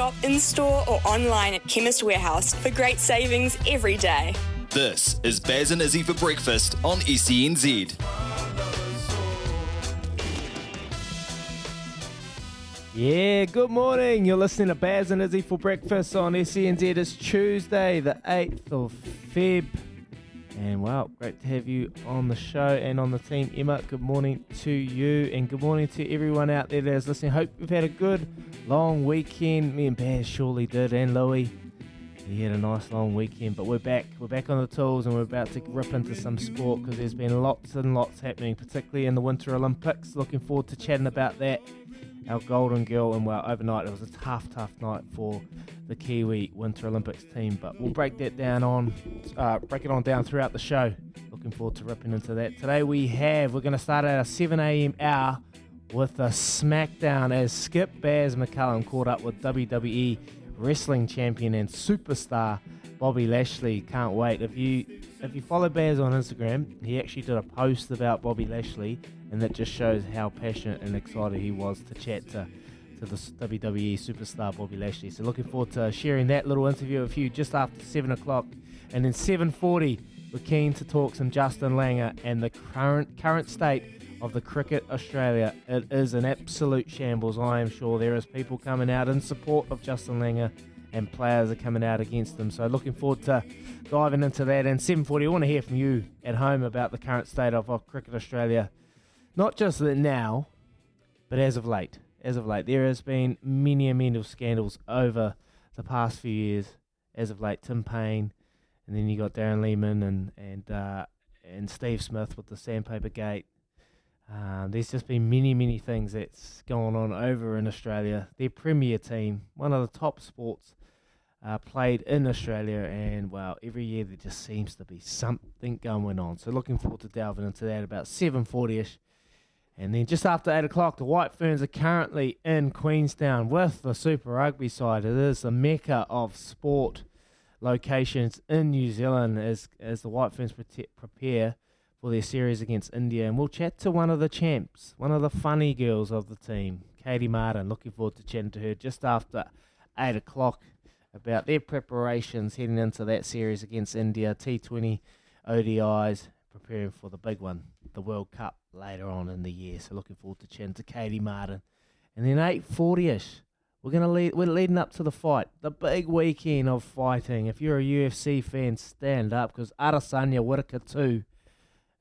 Shop in store or online at Chemist Warehouse for great savings every day. This is Baz and Izzy for breakfast on E SENZ. Yeah, good morning. You're listening to Baz and Izzy for breakfast on SENZ. It's Tuesday, the 8th of Feb. And wow, great to have you on the show and on the team. Emma, good morning to you and good morning to everyone out there that's listening. Hope you've had a good long weekend. Me and Baz surely did, and Louie. He had a nice long weekend, but we're back. We're back on the tools and we're about to rip into some sport because there's been lots and lots happening, particularly in the Winter Olympics. Looking forward to chatting about that our golden girl. And well, overnight it was a tough, tough night for the Kiwi Winter Olympics team. But we'll break that down on, uh, break it on down throughout the show. Looking forward to ripping into that. Today we have, we're going to start at a 7 a.m. hour with a SmackDown as Skip Baz McCullum caught up with WWE wrestling champion and superstar Bobby Lashley. Can't wait. If you if you follow Baz on Instagram, he actually did a post about Bobby Lashley and that just shows how passionate and excited he was to chat to, to the WWE superstar Bobby Lashley. So looking forward to sharing that little interview with you just after seven o'clock, and then seven forty. We're keen to talk some Justin Langer and the current current state of the cricket Australia. It is an absolute shambles. I am sure there is people coming out in support of Justin Langer and players are coming out against them. So looking forward to diving into that. And 7:40, I want to hear from you at home about the current state of, of cricket Australia not just now, but as of late. As of late, there has been many many scandals over the past few years. As of late, Tim Paine, and then you got Darren Lehmann and and uh, and Steve Smith with the Sandpaper Gate. Um, there's just been many, many things that's going on over in Australia. Their premier team, one of the top sports uh, played in Australia, and well, every year there just seems to be something going on. So looking forward to delving into that about 7:40ish and then just after 8 o'clock, the White Ferns are currently in Queenstown with the Super Rugby side. It is the mecca of sport locations in New Zealand as, as the White Ferns pre- prepare for their series against India. And we'll chat to one of the champs, one of the funny girls of the team, Katey Martin. Looking forward to chatting to her just after 8 o'clock about their preparations heading into that series against India, T20 ODIs, preparing for the big one, the World Cup later on in the year. So looking forward to chatting to Katey Martin. And then 8.40ish, we're going to lead, we're leading up to the fight, the big weekend of fighting. If you're a UFC fan, stand up because Adesanya Whittaker 2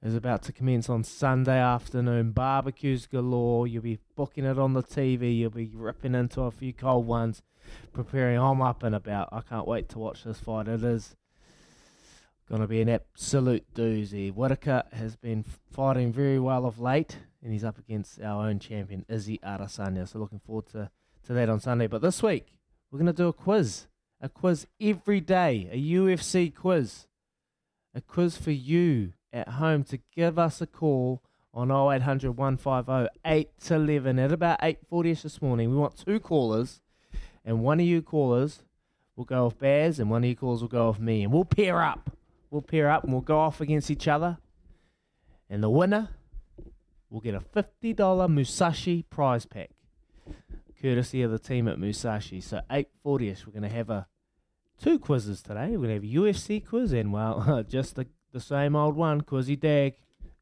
is about to commence on Sunday afternoon. Barbecues galore. You'll be booking it on the TV. You'll be ripping into a few cold ones, preparing. I'm up and about. I can't wait to watch this fight. It is Going to be an absolute doozy. Whittaker has been fighting very well of late, and he's up against our own champion, Izzy Adesanya. So looking forward to, to that on Sunday. But this week, we're going to do a quiz. A quiz every day, a UFC quiz. A quiz for you at home to give us a call on 0800 150 811 at about 8.40ish this morning. We want two callers, and one of you callers will go off Baz, and one of you callers will go off me, and we'll pair up we'll pair up and we'll go off against each other. And the winner will get a $50 Musashi prize pack, courtesy of the team at Musashi. So 8.40ish, we're going to have a two quizzes today. We're going to have a UFC quiz and, well, just the, the same old one, Quizzy Dag,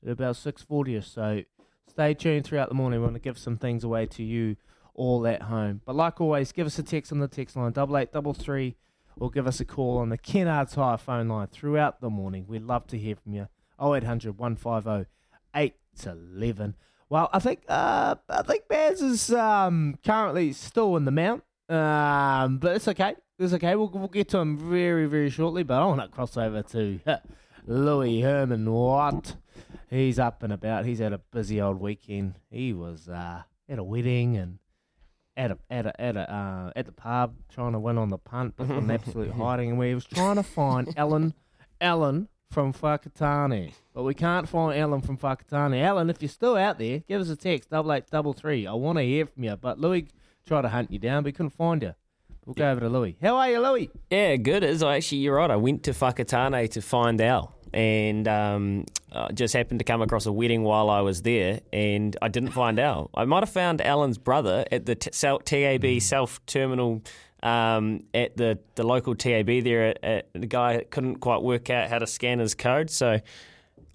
at about 6.40ish. So stay tuned throughout the morning. We're going to give some things away to you all at home. But like always, give us a text on the text line, double eight double three or give us a call on the Kennards Hire phone line throughout the morning. We'd love to hear from you. 0800 150 811. Well, I think uh, I think Baz is um, currently still in the mount, um, but it's okay. It's okay. We'll, we'll get to him very, very shortly. But I want to cross over to Louis Herman Watt. He's up and about. He's had a busy old weekend. He was uh, at a wedding and at a at a at a uh, at the pub trying to win on the punt, but an absolute hiding, and we was trying to find Ellen, Ellen from Whakatane, but we can't find Ellen from Whakatane. Ellen, if you're still out there, give us a text double eight double three. I want to hear from you. But Louis tried to hunt you down, but he couldn't find you. We'll go over to Louis. How are you, Louis? Yeah, good. As I actually you're right. I went to Whakatane to find Al, and um, I just happened to come across a wedding while I was there, and I didn't find Al. I might have found Alan's brother at the t- TAB Self Terminal. Um, at the, the local TAB there, at, at, the guy couldn't quite work out how to scan his code, so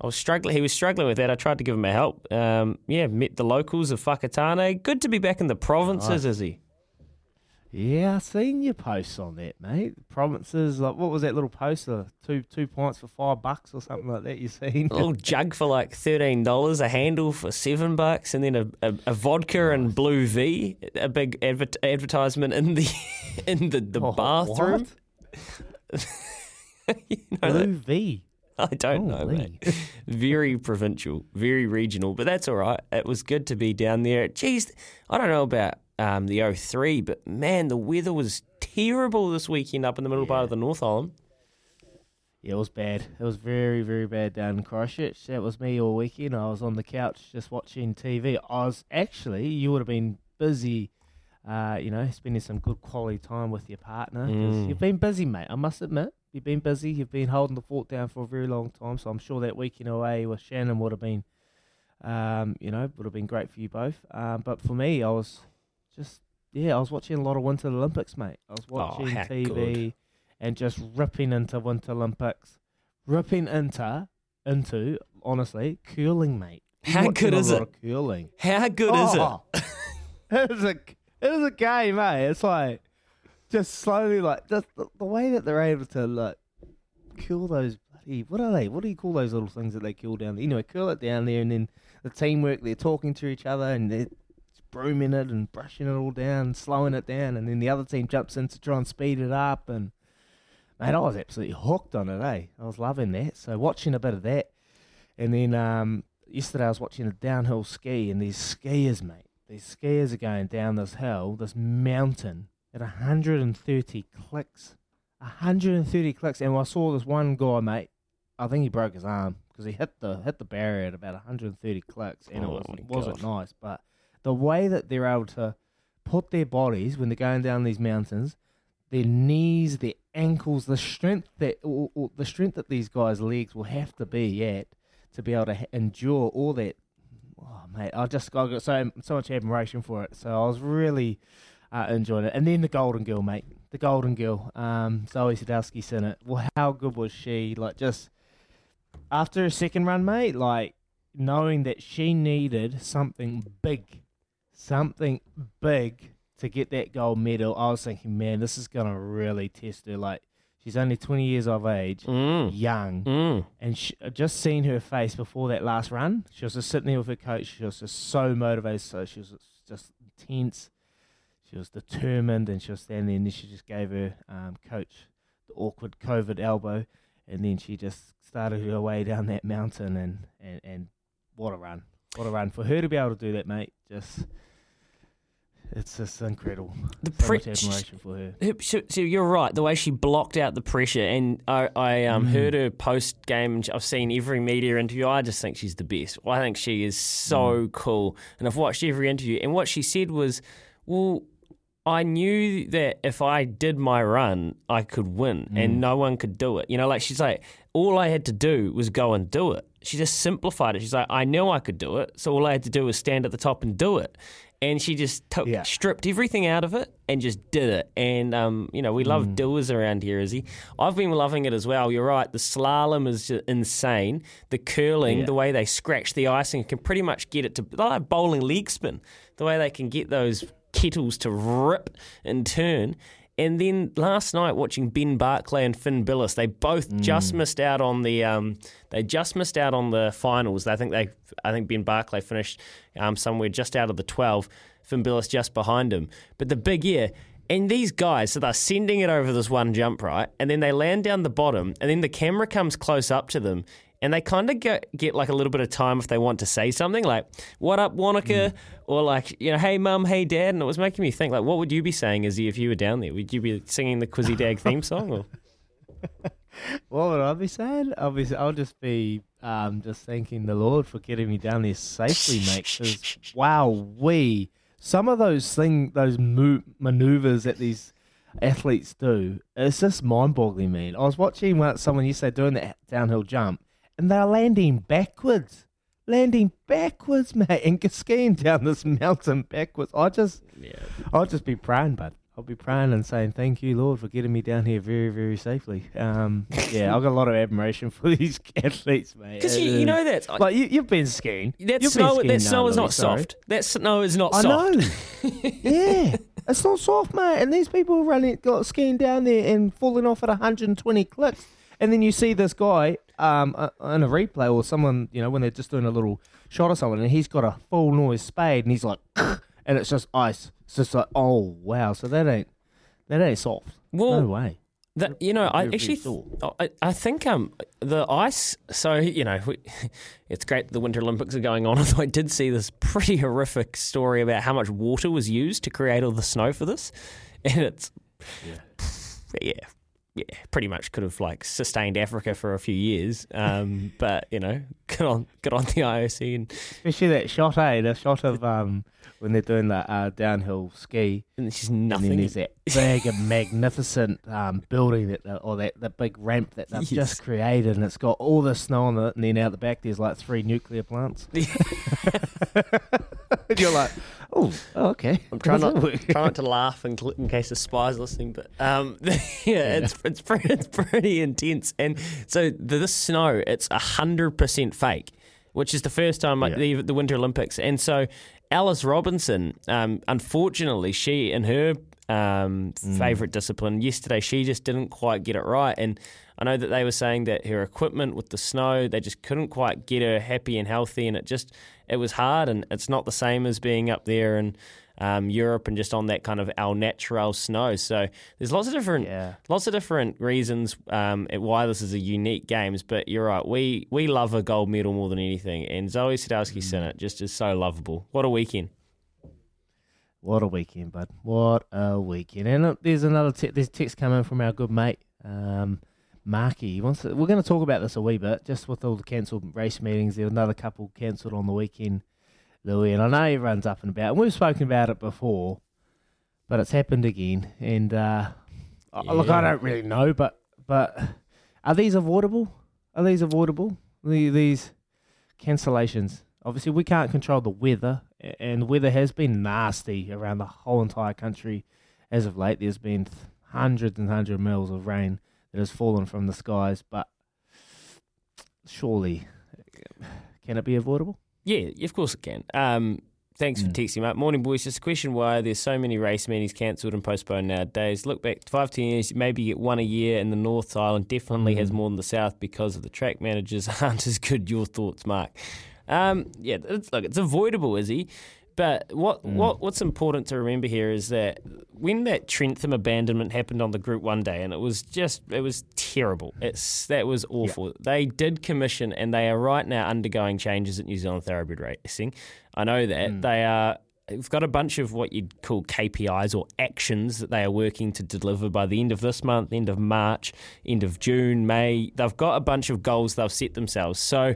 I was struggling. He was struggling with that. I tried to give him a help. Um, yeah, met the locals of Whakatane. Good to be back in the provinces, Izzy? Yeah, I seen your posts on that, mate. Provinces, like what was that little poster? Uh, two two pints for five bucks or something like that. You seen? A little jug for like thirteen dollars, a handle for seven bucks, and then a, a, a vodka and blue V, a big adver- advertisement in the in the, the Oh, bathroom. you know, Blue V. I don't know, mate. Very provincial, very regional, but that's all right. It was good to be down there. Geez, I don't know about um, the 03, but man, the weather was terrible this weekend up in the middle part of the North Island. Yeah, it was bad. It was very, very bad down in Christchurch. That was me all weekend. I was on the couch just watching TV. I was actually, you would have been busy, uh, you know, spending some good quality time with your partner. Mm. You've been busy, mate. I must admit. You've been busy. You've been holding the fort down for a very long time. So I'm sure that weekend away with Shannon would have been, um, you know, would have been great for you both. Um, but for me, I was just, yeah, I was watching a lot of Winter Olympics, mate. I was oh, watching how TV good. and just ripping into Winter Olympics, ripping into into honestly curling, mate. How good is it? Curling. How good is it? Oh, it is a it is a game, mate. It's like just slowly like just the, the way that they're able to like kill those bloody what are they? What do you call those little things that they kill down there? Anyway, curl it down there, and then the teamwork. They're talking to each other and they're brooming it and brushing it all down, slowing it down, and then the other team jumps in to try and speed it up. And mate, I was absolutely hooked on it. Eh, I was loving that. So watching a bit of that, and then um, yesterday I was watching a downhill ski, and these skiers, mate, these skiers are going down this hill, this mountain at 130 clicks. 130 clicks, and I saw this one guy, mate. I think he broke his arm because he hit the hit the barrier at about 130 clicks, and Oh it was, wasn't nice. But the way that they're able to put their bodies when they're going down these mountains, their knees, their ankles, the strength that or, or the strength that these guys' legs will have to be at to be able to ha- endure all that. Oh, mate, I just I got so so much admiration for it. So I was really uh, enjoying it. And then the Golden Girl, mate, the Golden Girl, um, Zoi Sadowski-Synnott. Well, how good was she? Like just after a second run, mate, like knowing that she needed something big, something big to get that gold medal. I was thinking, man, this is gonna really test her. Like she's only twenty years of age, Mm. young, Mm. and sh I just seen her face before that last run. She was just sitting there with her coach. She was just so motivated. So she was just intense. She was determined, and she was standing there. And then she just gave her um, coach the awkward COVID elbow, and then she just started her way down that mountain. And and and what a run! What a run for her to be able to do that, mate. Just it's just incredible. The so pre- much admiration for her. So, so you're right. The way she blocked out the pressure, and I, I um, Mm. heard her post game. I've seen every media interview. I just think she's the best. I think she is so Mm. cool, and I've watched every interview. And what she said was, "Well, I knew that if I did my run, I could win, Mm. and no one could do it. You know, like she's like, all I had to do was go and do it. She just simplified it. She's like, I knew I could do it, so all I had to do was stand at the top and do it. And she just took, Yeah. stripped everything out of it and just did it. And um, you know, we love Mm. doers around here, Izzy. I've been loving it as well. You're right. The slalom is insane. The curling, Yeah. the way they scratch the ice and can pretty much get it to like bowling leg spin. The way they can get those kettles to rip and turn. And then last night, watching Ben Barclay and Finn Bilous, they both Mm. just missed out on the. Um, they just missed out on the finals. I think they. I think Ben Barclay finished um, somewhere just out of the twelve. Finn Bilous just behind him. But the big year. And these guys, so they're sending it over this one jump, right? And then they land down the bottom, and then the camera comes close up to them, and they kind of get, get like a little bit of time if they want to say something, like "What up, Wanaka?" or like you know, "Hey, mum, hey, dad," and it was making me think, like, what would you be saying as if you were down there? Would you be singing the Quizzy Dag theme song? Or? What would I be saying? I'll be, I'll just be um, just thanking the Lord for getting me down there safely, mate. Because wow, we some of those thing, those mo- maneuvers that these athletes do, it's just mind-boggling, man. I was watching someone yesterday doing that downhill jump, and they're landing backwards, landing backwards, mate, and skiing down this mountain backwards. I just, Yeah. I'll just be praying, bud. I'll be praying and saying thank you, Lord, for getting me down here very, very safely. Um, yeah, I've got a lot of admiration for these athletes, mate. Because you, you know that like you, you've been skiing. that You've snow been that snow now, is not sorry. soft. That snow is not I soft. know. yeah, it's not soft, mate. And these people running, got skiing down there and falling off at 120 clicks. And then you see this guy um, in a replay or someone, you know, when they're just doing a little shot or someone, and he's got a full noise spade, and he's like, and it's just ice. It's just like, oh wow. So that ain't that ain't soft. Well, no way. That you know, I actually. I, I think um the ice. So you know, we, it's great that the Winter Olympics are going on. Although I did see this pretty horrific story about how much water was used to create all the snow for this, and it's yeah, yeah, pretty much could have like sustained Africa for a few years. Um, but you know, good on good on the IOC and, Especially that shot, eh? The shot of um when they're doing that uh, downhill ski. and it's just And then nothing. there's that big and magnificent um, building that, or that the big ramp that they've Yes. just created, and it's got all the snow on it. And then out the back, there's like three nuclear plants. and you're like, oh, oh, okay. I'm trying not, trying not to laugh in, in case the spy's listening, but um, yeah, it's it's pretty, it's pretty intense. And so the, this snow, it's hundred percent fake, which is the first time like, Yeah. the, the Winter Olympics. And so Alice Robinson, um, unfortunately, she in her um, favorite discipline yesterday, she just didn't quite get it right. And I know that they were saying that her equipment with the snow, they just couldn't quite get her happy and healthy, and it just it was hard. And it's not the same as being up there in um, Europe and just on that kind of al natural snow. So there's lots of different Yeah. lots of different reasons um, why this is a unique games. But you're right, we we love a gold medal more than anything, and Zoi Sadowski-Synnott just is so lovable. What a weekend! What a weekend, bud. What a weekend. And uh, there's another te- there's text coming from our good mate, um, Marky. He wants to, we're going to talk about this a wee bit, just with all the cancelled race meetings. There were another couple cancelled on the weekend, Louis. And I know everyone's up and about. And we've spoken about it before, but it's happened again. And uh, I- look, I don't really know, but but are these avoidable? Are these avoidable? The, these cancellations. Obviously, we can't control the weather, and weather has been nasty around the whole entire country as of late. There's been hundreds and hundreds of mils of rain that has fallen from the skies, but surely, can it be avoidable? Yeah, of course it can. Um, thanks for Mm. texting, mate. Morning, boys. Just a question why there's so many race meetings cancelled and postponed nowadays. Look back five, ten years, maybe you get one a year, and the North Island definitely has Mm. more than the South because of the track managers aren't as good. Your thoughts, Mark? Um, yeah, it's, look, it's avoidable, Izzy? But what, Mm. what what's important to remember here is that when that Trentham abandonment happened on the group one day, and it was just it was terrible. It's that was awful. They did commission, and they are right now undergoing changes at New Zealand Thoroughbred Racing. I know that Mm. they are. We've got a bunch of what you'd call KPIs or actions that they are working to deliver by the end of this month, end of March, end of June, May. They've got a bunch of goals they've set themselves. So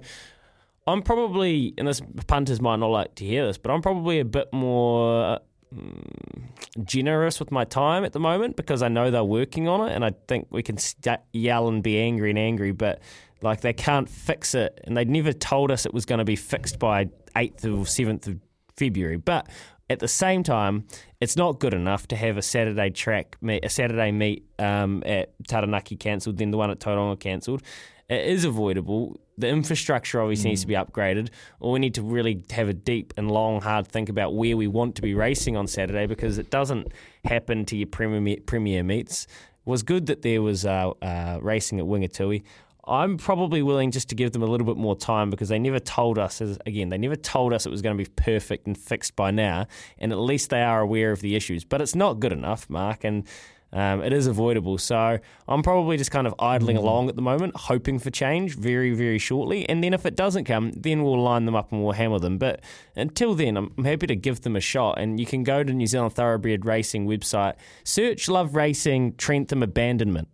I'm probably, and this punters might not like to hear this, but I'm probably a bit more mm, generous with my time at the moment because I know they're working on it, and I think we can st- yell and be angry and angry, but like they can't fix it, and they never told us it was going to be fixed by eighth or seventh of February, but. At the same time, it's not good enough to have a Saturday track meet, a Saturday meet um, at Taranaki cancelled, then the one at Tauranga cancelled. It is avoidable. The infrastructure obviously needs to be upgraded, or we need to really have a deep and long, hard think about where we want to be racing on Saturday because it doesn't happen to your premier, premier meets. It was good that there was uh, uh, racing at Wingatui. I'm probably willing just to give them a little bit more time because they never told us, again, they never told us it was going to be perfect and fixed by now, and at least they are aware of the issues. But it's not good enough, Mark, and Um, it is avoidable. So I'm probably just kind of idling Mm. along at the moment, hoping for change very, very shortly. And then if it doesn't come, then we'll line them up and we'll hammer them. But until then, I'm I'm happy to give them a shot. And you can go to New Zealand Thoroughbred Racing website, search Love Racing Trentham Abandonment.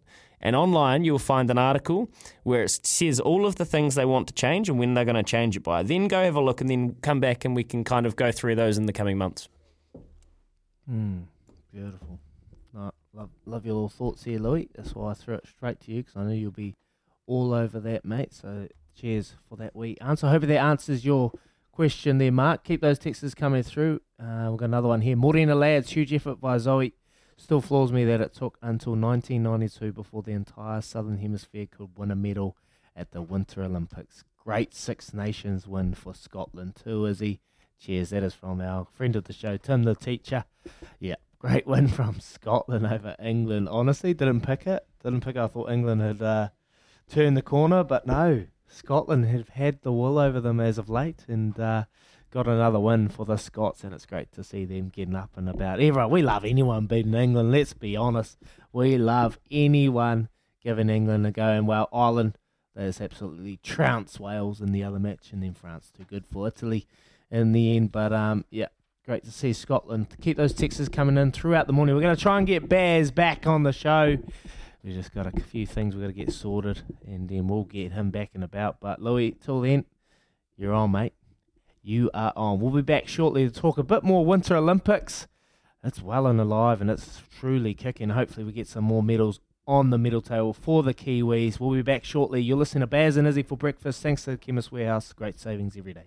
And online, you'll find an article where it says all of the things they want to change and when they're going to change it by. Then go have a look and then come back and we can kind of go through those in the coming months. Mm, beautiful. Love, love your little thoughts here, Louis. That's why I threw it straight to you because I know you'll be all over that, mate. So cheers for that wee answer. I hope that answers your question there, Mark. Keep those texts coming through. Uh, we've got another one here. Morena lads, huge effort by Zoe. Still floors me that it took until 1992 before the entire Southern Hemisphere could win a medal at the Winter Olympics. Great Six Nations win for Scotland too, Izzy? Cheers. That is from our friend of the show, Tim the teacher. Yeah, great win from Scotland over England. Honestly, didn't pick it. Didn't pick it. I thought England had uh, turned the corner, but no. Scotland have had the wool over them as of late and uh, got another win for the Scots, and it's great to see them getting up and about. Everyone, we love anyone beating England. Let's be honest, we love anyone giving England a go. And well, Ireland, they just absolutely trounced Wales in the other match, and then France too good for Italy in the end. But um, yeah, great to see Scotland keep those texts coming in throughout the morning. We're going to try and get Baz back on the show. We just got a few things we've got to get sorted, and then we'll get him back and about. But Louis, till then, you're on, mate. You are on. We'll be back shortly to talk a bit more Winter Olympics. It's well and alive, and it's truly kicking. Hopefully, we get some more medals on the medal table for the Kiwis. We'll be back shortly. You're listening to Baz and Izzy for breakfast. Thanks to Chemist Warehouse. Great savings every day.